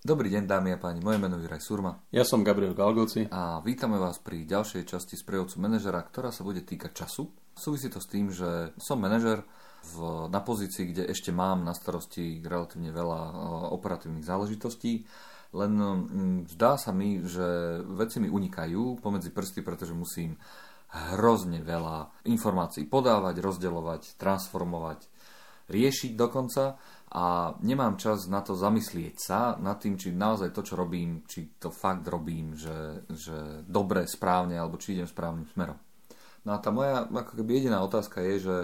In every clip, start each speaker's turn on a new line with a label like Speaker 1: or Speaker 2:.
Speaker 1: Dobrý deň, dámy a páni, moje meno je Juraj Surma.
Speaker 2: Ja som Gabriel Galgoci.
Speaker 1: A vítame vás pri ďalšej časti sprievodcu manažera, ktorá sa bude týkať času. Súvisí to s tým, že som manažer v, na pozícii, kde ešte mám na starosti relatívne veľa uh, operatívnych záležitostí, len um, zdá sa mi, že veci mi unikajú pomedzi prsty, pretože musím hrozne veľa informácií podávať, rozdeľovať, transformovať, riešiť dokonca a nemám čas na to zamyslieť sa nad tým, či naozaj to, čo robím, či to fakt robím, že, že dobre, správne, alebo či idem správnym smerom. No a tá moja ako keby jediná otázka je, že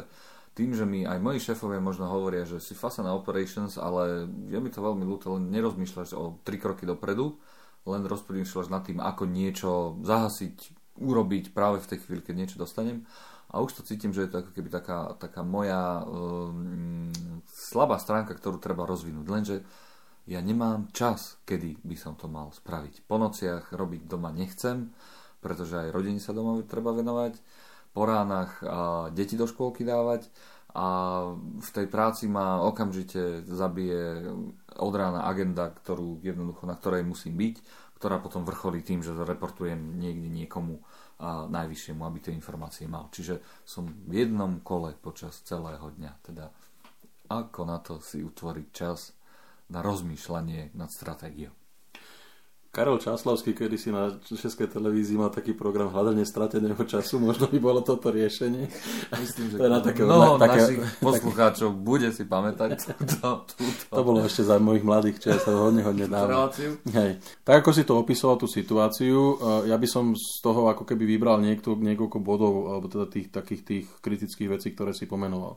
Speaker 1: tým, že mi aj moji šéfovia možno hovoria, že si fasa na operations, ale je mi to veľmi ľúto, len nerozmýšľaš o tri kroky dopredu, len rozmýšľaš nad tým, ako niečo zahasiť, urobiť práve v tej chvíli, keď niečo dostanem a už to cítim, že je to ako keby taká, taká moja um, slabá stránka, ktorú treba rozvinúť. Lenže ja nemám čas, kedy by som to mal spraviť. Po nociach robiť doma nechcem, pretože aj rodine sa doma treba venovať, po ránach a deti do škôlky dávať a v tej práci ma okamžite zabije od rána agenda, ktorú jednoducho, na ktorej musím byť, ktorá potom vrcholí tým, že reportujem niekde niekomu a najvyššiemu, aby tie informácie mal. Čiže som v jednom kole počas celého dňa. Teda ako na to si utvoriť čas na rozmýšľanie nad stratégiou.
Speaker 2: Karol Čáslavský kedy si na Českej televízii mal taký program Hľadanie strateného času, možno by bolo toto riešenie.
Speaker 1: Myslím, že na také, mnoho na, také, našich poslucháčov také, bude si pamätať túto, túto.
Speaker 2: To bolo ešte za mojich mladých čias, to hodne, hodne dávno. Hej. Tak ako si to opísal, tú situáciu, eh, ja by som z toho ako keby vybral niekto, niekoľko bodov, alebo teda tých takých tých kritických vecí, ktoré si pomenoval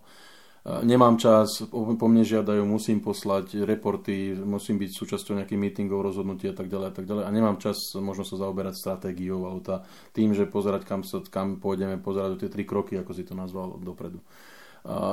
Speaker 2: nemám čas, po mne žiadajú, musím poslať reporty, musím byť súčasťou nejakých meetingov, rozhodnutí a tak ďalej a tak ďalej. A nemám čas možno sa zaoberať stratégiou alebo tá, tým, že pozerať, kam, sa, kam pôjdeme, pozerať o tie tri kroky, ako si to nazval dopredu.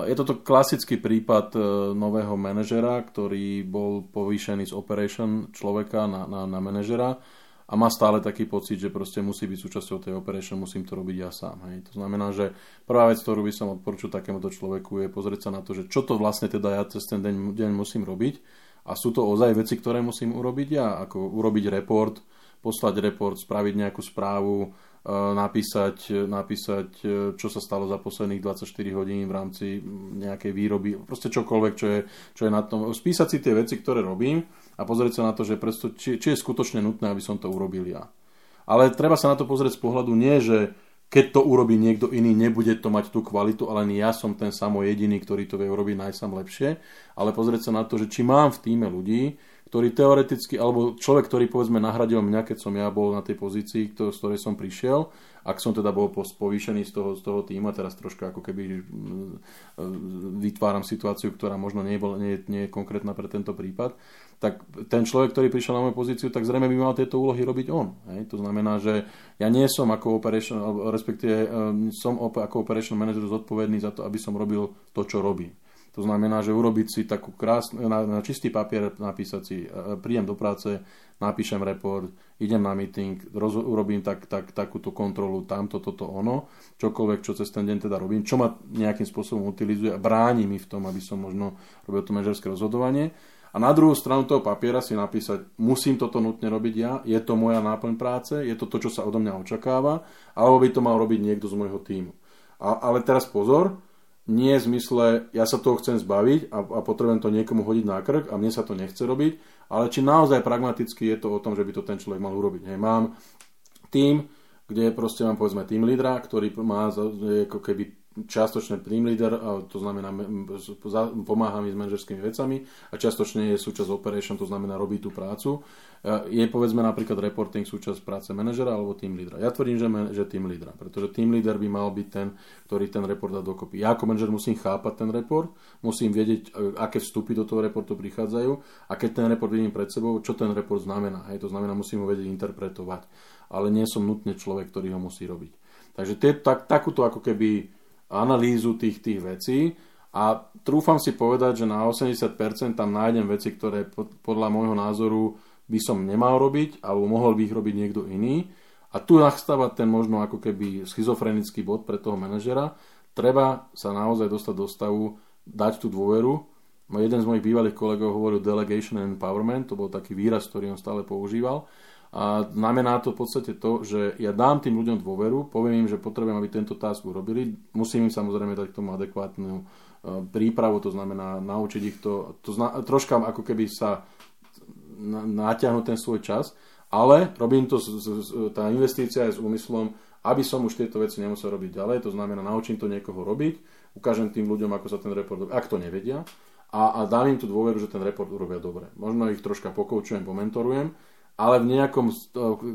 Speaker 2: Je toto klasický prípad e, nového manažera, ktorý bol povýšený z operation človeka na, na, na manažera a má stále taký pocit, že proste musí byť súčasťou tej operation, musím to robiť ja sám. Hej. To znamená, že prvá vec, ktorú by som odporučil takémuto človeku je pozrieť sa na to, že čo to vlastne teda ja cez ten deň, deň musím robiť a sú to ozaj veci, ktoré musím urobiť ja, ako urobiť report, poslať report, spraviť nejakú správu, e, napísať, napísať, e, čo sa stalo za posledných 24 hodín v rámci nejakej výroby, proste čokoľvek, čo je, čo je na tom. Spísať si tie veci, ktoré robím a pozrieť sa na to, že presto, či, či je skutočne nutné, aby som to urobil ja. Ale treba sa na to pozrieť z pohľadu nie, že keď to urobí niekto iný, nebude to mať tú kvalitu, ale ja som ten samo jediný, ktorý to vie urobiť najsam lepšie, ale pozrieť sa na to, že či mám v týme ľudí, ktorý teoreticky, alebo človek, ktorý povedzme nahradil mňa, keď som ja bol na tej pozícii, z ktorej som prišiel, ak som teda bol povýšený z toho, z toho týma, teraz troška ako keby vytváram situáciu, ktorá možno nie, bol, nie, nie je konkrétna pre tento prípad, tak ten človek, ktorý prišiel na moju pozíciu, tak zrejme by mal tieto úlohy robiť on. Hej? To znamená, že ja nie som ako operation, respektíve som ako operation manager zodpovedný za to, aby som robil to, čo robím. To znamená, že urobiť si takú krásnu, na, na čistý papier napísať si, e, príjem do práce, napíšem report, idem na meeting, roz, urobím tak, tak, takúto kontrolu, tamto, toto, ono, čokoľvek, čo cez ten deň teda robím, čo ma nejakým spôsobom utilizuje a bráni mi v tom, aby som možno robil to manažerské rozhodovanie a na druhú stranu toho papiera si napísať, musím toto nutne robiť ja, je to moja náplň práce, je to to, čo sa odo mňa očakáva, alebo by to mal robiť niekto z môjho týmu. A, ale teraz pozor, nie v zmysle, ja sa toho chcem zbaviť a, a potrebujem to niekomu hodiť na krk a mne sa to nechce robiť, ale či naozaj pragmaticky je to o tom, že by to ten človek mal urobiť. Hej, mám tým, kde proste mám povedzme tým lídra, ktorý má ako keby čiastočne team leader, to znamená pomáha mi s manažerskými vecami a čiastočne je súčasť operation, to znamená robí tú prácu. Je povedzme napríklad reporting súčasť práce manažera alebo team leadera. Ja tvrdím, že, že team leadera, pretože team leader by mal byť ten, ktorý ten report dá dokopy. Ja ako manažer musím chápať ten report, musím vedieť, e, aké vstupy do toho reportu prichádzajú a keď ten report vidím pred sebou, čo ten report znamená. Hej, to znamená, musím ho vedieť interpretovať. Ale nie som nutne človek, ktorý ho musí robiť. Takže tie, tak, takúto ako keby analýzu tých, tých vecí a trúfam si povedať, že na 80% tam nájdem veci, ktoré podľa môjho názoru by som nemal robiť alebo mohol by ich robiť niekto iný. A tu nastáva ten možno ako keby schizofrenický bod pre toho manažera. Treba sa naozaj dostať do stavu, dať tú dôveru Jeden z mojich bývalých kolegov hovoril delegation and empowerment, to bol taký výraz, ktorý on stále používal. A znamená to v podstate to, že ja dám tým ľuďom dôveru, poviem im, že potrebujem, aby tento task urobili. Musím im samozrejme dať k tomu adekvátnu e, prípravu, to znamená naučiť ich to, to zna, troška ako keby sa natiahnuť ten svoj čas, ale robím to, tá investícia je s úmyslom, aby som už tieto veci nemusel robiť ďalej, to znamená naučím to niekoho robiť, ukážem tým ľuďom, ako sa ten report, ak to nevedia, a, a dám im tú dôveru, že ten report urobia dobre. Možno ich troška pokoučujem, pomentorujem, ale v nejakom,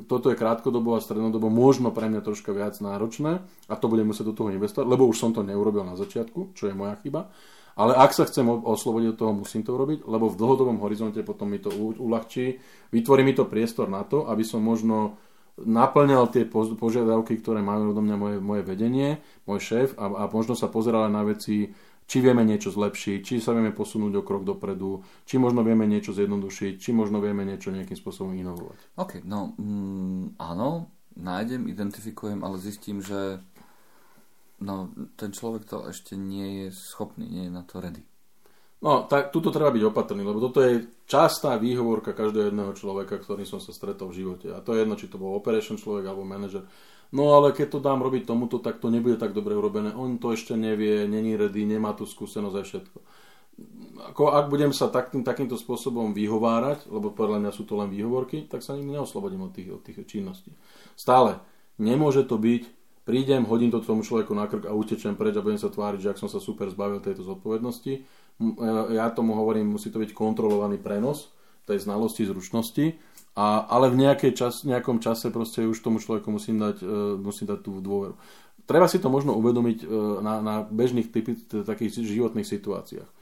Speaker 2: toto je krátkodobo a strednodobo možno pre mňa troška viac náročné a to budem musieť do toho investovať, lebo už som to neurobil na začiatku, čo je moja chyba. Ale ak sa chcem oslobodiť od toho, musím to urobiť, lebo v dlhodobom horizonte potom mi to uľahčí, vytvorí mi to priestor na to, aby som možno naplňal tie požiadavky, ktoré majú do mňa moje, moje vedenie, môj šéf a, a možno sa pozeral na veci či vieme niečo zlepšiť, či sa vieme posunúť o krok dopredu, či možno vieme niečo zjednodušiť, či možno vieme niečo nejakým spôsobom inovovať.
Speaker 1: OK, no mm, áno, nájdem, identifikujem, ale zistím, že no, ten človek to ešte nie je schopný, nie je na to ready.
Speaker 2: No, tak tuto treba byť opatrný, lebo toto je častá výhovorka každého jedného človeka, ktorým som sa stretol v živote. A to je jedno, či to bol operation človek alebo manažer. No ale keď to dám robiť tomuto, tak to nebude tak dobre urobené. On to ešte nevie, není ready, nemá tú skúsenosť a všetko. Ako ak budem sa takým, takýmto spôsobom vyhovárať, lebo podľa mňa sú to len výhovorky, tak sa nikdy neoslobodím od tých, od tých činností. Stále. Nemôže to byť, prídem, hodím to tomu človeku na krk a utečem preč a budem sa tváriť, že ak som sa super zbavil tejto zodpovednosti. E, ja tomu hovorím, musí to byť kontrolovaný prenos tej znalosti, zručnosti a, ale v čas, nejakom čase proste už tomu človeku musím dať, uh, musím dať tú dôveru. Treba si to možno uvedomiť uh, na, na bežných typy, takých životných situáciách.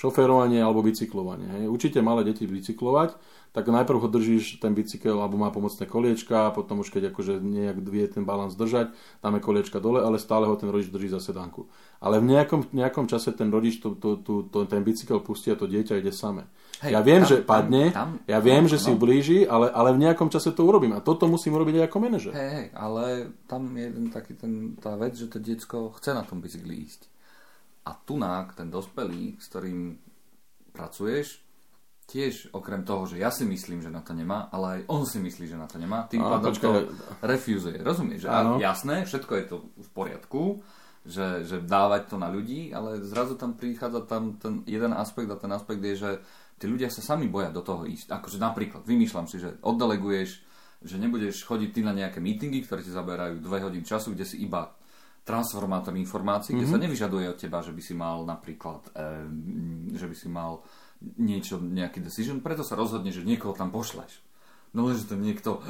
Speaker 2: Šoférovanie alebo bicyklovanie. Hej. Učíte malé deti bicyklovať, tak najprv ho držíš ten bicykel alebo má pomocné koliečka potom už keď akože nejak vie ten balans držať, dáme koliečka dole, ale stále ho ten rodič drží za sedánku. Ale v nejakom, nejakom čase ten rodič to, to, to, to, ten bicykel pustí a to dieťa ide samé. Hej, ja viem, tam, že padne, tam, tam, ja viem, no, že si no. blíži, ale, ale v nejakom čase to urobím. A toto musím urobiť aj ako manažer.
Speaker 1: Hej, hej, ale tam je jeden taký ten, tá vec, že to diecko chce na tom bicykli ísť. A tunák, ten dospelý, s ktorým pracuješ, tiež okrem toho, že ja si myslím, že na to nemá, ale aj on si myslí, že na to nemá, tým pádom to refuzuje. Rozumieš? Že jasné, všetko je to v poriadku, že, že dávať to na ľudí, ale zrazu tam prichádza tam ten jeden aspekt a ten aspekt je, že tí ľudia sa sami boja do toho ísť. Akože napríklad, vymýšľam si, že oddeleguješ, že nebudeš chodiť ty na nejaké meetingy, ktoré ti zaberajú dve hodín času, kde si iba transformátor informácií, mm-hmm. kde sa mhm. nevyžaduje od teba, že by si mal napríklad, e, že by si mal niečo, nejaký decision, preto sa rozhodne, že niekoho tam pošleš. No len, že to niekto...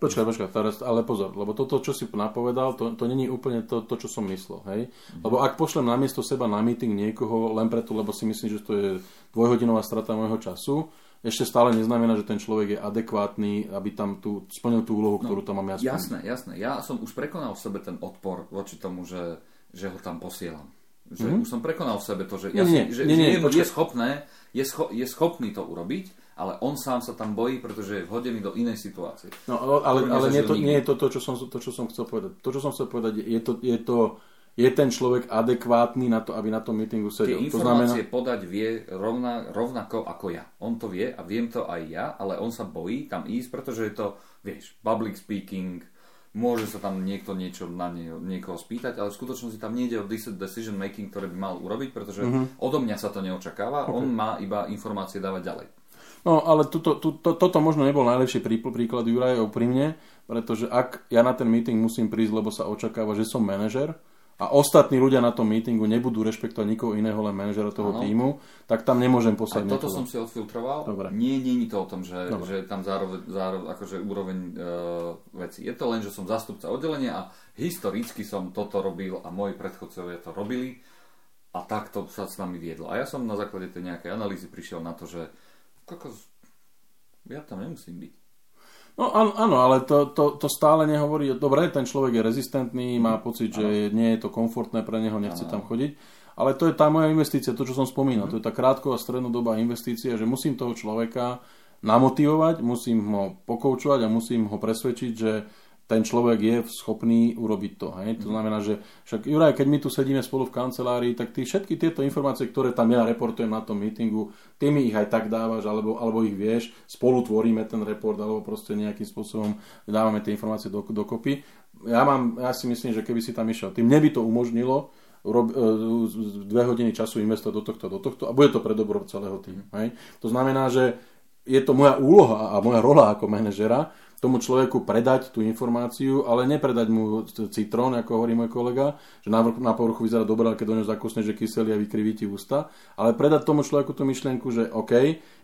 Speaker 2: Počkaj, počkaj, teraz, ale pozor, lebo toto, čo si napovedal, to, to není úplne to, to, čo som myslel, hej? Mm-hmm. Lebo ak pošlem namiesto seba na meeting niekoho len preto, lebo si myslím, že to je dvojhodinová strata môjho času, ešte stále neznamená, že ten človek je adekvátny, aby tam tú, splnil tú úlohu, ktorú no, tam mám ja
Speaker 1: splniť. Jasné, jasné. Ja som už prekonal v sebe ten odpor voči tomu, že, že ho tam posielam. Že mm-hmm. už som prekonal v sebe to, že, ja nie, si, že, nie, nie, je schopné je, scho- je schopný to urobiť, ale on sám sa tam bojí, pretože je vhodený do inej situácie.
Speaker 2: No, ale, ale nie, to, nie je to, to, čo som, to, čo som chcel povedať. To, čo som chcel povedať, je to, je to je ten človek adekvátny na to, aby na tom meetingu sedel.
Speaker 1: Tie informácie to znamená... podať vie rovna, rovnako ako ja. On to vie a viem to aj ja, ale on sa bojí tam ísť, pretože je to, vieš, public speaking, môže sa tam niekto niečo na nie, niekoho spýtať, ale v skutočnosti tam nejde o decision making, ktoré by mal urobiť, pretože mm-hmm. odo mňa sa to neočakáva, okay. on má iba informácie dávať ďalej.
Speaker 2: No, ale tuto, tu, to, toto možno nebol najlepší príklad Juraj mne, pretože ak ja na ten meeting musím prísť, lebo sa očakáva, že som manažer, a ostatní ľudia na tom meetingu nebudú rešpektovať nikoho iného, len manažera toho ano. týmu, tak tam nemôžem poslať
Speaker 1: toto niekoho. som si odfiltroval. Dobre. Nie, nie je to o tom, že, že je tam zároveň, zároveň akože úroveň e, veci. Je to len, že som zastupca oddelenia a historicky som toto robil a moji predchodcovia to robili a takto sa s nami viedlo. A ja som na základe tej nejakej analýzy prišiel na to, že kokos, ja tam nemusím byť.
Speaker 2: No áno, ale to, to, to stále nehovorí, dobre, ten človek je rezistentný, má pocit, že ano. nie je to komfortné pre neho, nechce ano. tam chodiť. Ale to je tá moja investícia, to, čo som spomínal. Mm. To je tá krátko a strednodobá investícia, že musím toho človeka namotivovať, musím ho pokoučovať a musím ho presvedčiť, že ten človek je schopný urobiť to. Hej? To znamená, že však Juraj, keď my tu sedíme spolu v kancelárii, tak ty všetky tieto informácie, ktoré tam ja reportujem na tom meetingu, ty mi ich aj tak dávaš, alebo, alebo ich vieš, spolu tvoríme ten report, alebo proste nejakým spôsobom dávame tie informácie do, dokopy. Ja, mám, ja si myslím, že keby si tam išiel, tým by to umožnilo rob, e, dve hodiny času investovať do tohto, do tohto a bude to pre dobro celého týmu. Hej? To znamená, že je to moja úloha a moja rola ako manažera, tomu človeku predať tú informáciu, ale nepredať mu citrón, ako hovorí môj kolega, že na, povrchu vyzerá dobre, ale keď do ňo zakosne, že kyselý a vykriví ti ústa, ale predať tomu človeku tú myšlienku, že OK,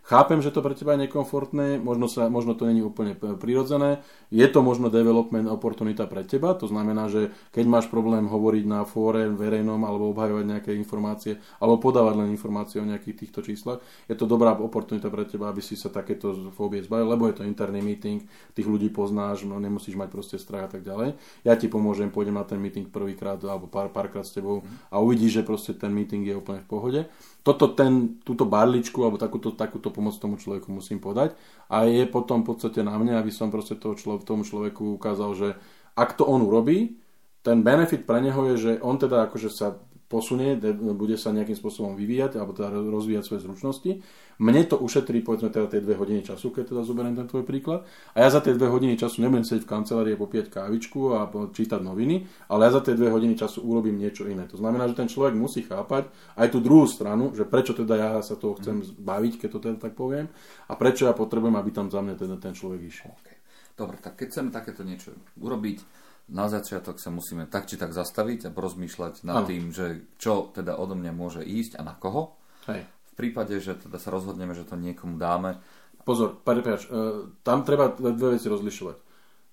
Speaker 2: Chápem, že to pre teba je nekomfortné, možno, sa, možno to není úplne prirodzené, je to možno development oportunita pre teba, to znamená, že keď máš problém hovoriť na fóre verejnom alebo obhajovať nejaké informácie, alebo podávať len informácie o nejakých týchto číslach, je to dobrá oportunita pre teba, aby si sa takéto fóbie zbavil, lebo je to interný meeting, tých ľudí poznáš, no nemusíš mať proste strach a tak ďalej. Ja ti pomôžem, pôjdem na ten meeting prvýkrát alebo pár, párkrát s tebou a uvidíš, že proste ten meeting je úplne v pohode. Toto ten, túto barličku alebo takúto, takúto pomoc tomu človeku musím podať. A je potom v podstate na mne, aby som proste toho člo, tomu človeku ukázal, že ak to on urobí, ten benefit pre neho je, že on teda akože sa posunie, bude sa nejakým spôsobom vyvíjať alebo teda rozvíjať svoje zručnosti. Mne to ušetrí povedzme teda tie dve hodiny času, keď teda zoberiem ten tvoj príklad. A ja za tie dve hodiny času nebudem sedieť v kancelárii a kávičku a čítať noviny, ale ja za tie dve hodiny času urobím niečo iné. To znamená, že ten človek musí chápať aj tú druhú stranu, že prečo teda ja sa toho chcem zbaviť, keď to teda tak poviem, a prečo ja potrebujem, aby tam za mňa teda ten človek išiel. Okay.
Speaker 1: Dobre, tak keď chceme takéto niečo urobiť, na začiatok sa musíme tak či tak zastaviť a porozmýšľať nad ano. tým, že čo teda odo mňa môže ísť a na koho. Hej. V prípade, že teda sa rozhodneme, že to niekomu dáme.
Speaker 2: Pozor, prepáč, e, tam treba dve veci rozlišovať.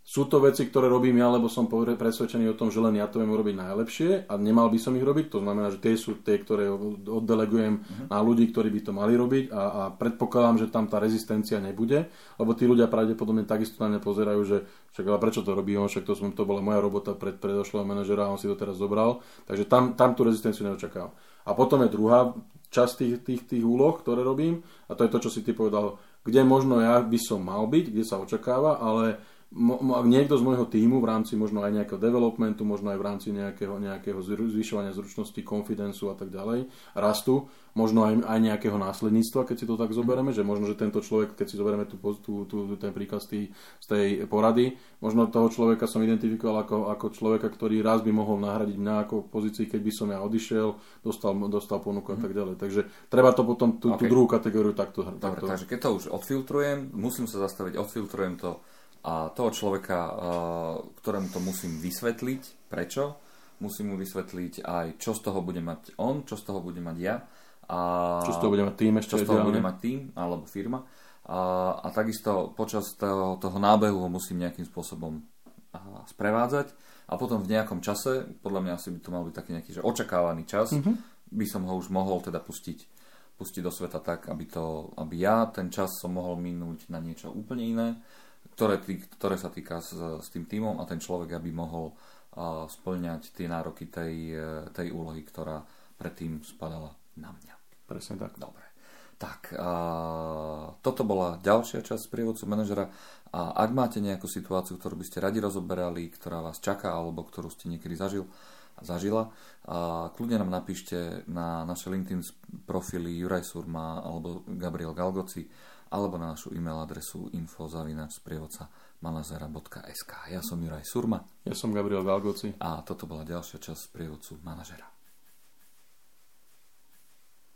Speaker 2: Sú to veci, ktoré robím ja, lebo som presvedčený o tom, že len ja to viem urobiť najlepšie a nemal by som ich robiť. To znamená, že tie sú tie, ktoré oddelegujem uh-huh. na ľudí, ktorí by to mali robiť a, a predpokladám, že tam tá rezistencia nebude, lebo tí ľudia pravdepodobne takisto na mňa pozerajú, že však ale prečo to robí on, však to, som, to bola moja robota pred predošlého manažera a on si to teraz zobral. Takže tam, tam tú rezistenciu neočakávam. A potom je druhá časť tých, tých, tých úloh, ktoré robím a to je to, čo si ty povedal, kde možno ja by som mal byť, kde sa očakáva, ale niekto z môjho týmu v rámci možno aj nejakého developmentu, možno aj v rámci nejakého, nejakého zvyšovania zručnosti, konfidencu a tak ďalej, rastu, možno aj, aj nejakého následníctva, keď si to tak zoberieme, že možno, že tento človek, keď si zoberieme tú, tú, tú, ten príklad z, tý, z tej porady, možno toho človeka som identifikoval ako, ako človeka, ktorý raz by mohol nahradiť mňa ako pozícii, keď by som ja odišiel, dostal, dostal ponuku a tak ďalej. Takže treba to potom tú, okay. tú druhú kategóriu takto.
Speaker 1: Dobre, takto. takže keď to už odfiltrujem, musím sa zastaviť, odfiltrujem to, a toho človeka, ktorému to musím vysvetliť, prečo, musím mu vysvetliť aj, čo z toho bude mať on, čo z toho bude mať ja. A
Speaker 2: čo z toho bude mať tým
Speaker 1: ešte Čo z toho bude mať tým alebo firma. A, a takisto počas toho, toho nábehu ho musím nejakým spôsobom sprevádzať a potom v nejakom čase, podľa mňa asi by to mal byť taký nejaký že očakávaný čas, mm-hmm. by som ho už mohol teda pustiť, pustiť do sveta tak, aby, to, aby ja ten čas som mohol minúť na niečo úplne iné ktoré, tý, ktoré sa týka s, s tým týmom a ten človek, aby mohol uh, splňať tie nároky tej, e, tej úlohy, ktorá predtým spadala na mňa.
Speaker 2: Presne tak.
Speaker 1: Dobre. Tak, uh, toto bola ďalšia časť prievodcu manažera a ak máte nejakú situáciu, ktorú by ste radi rozoberali, ktorá vás čaká alebo ktorú ste niekedy zažil, zažila, a kľudne nám napíšte na naše LinkedIn profily Juraj Surma alebo Gabriel Galgoci alebo na našu e-mail adresu info.sprievodca.manažera.sk Ja som Juraj Surma.
Speaker 2: Ja som Gabriel Galgoci.
Speaker 1: A toto bola ďalšia časť sprievodcu manažera.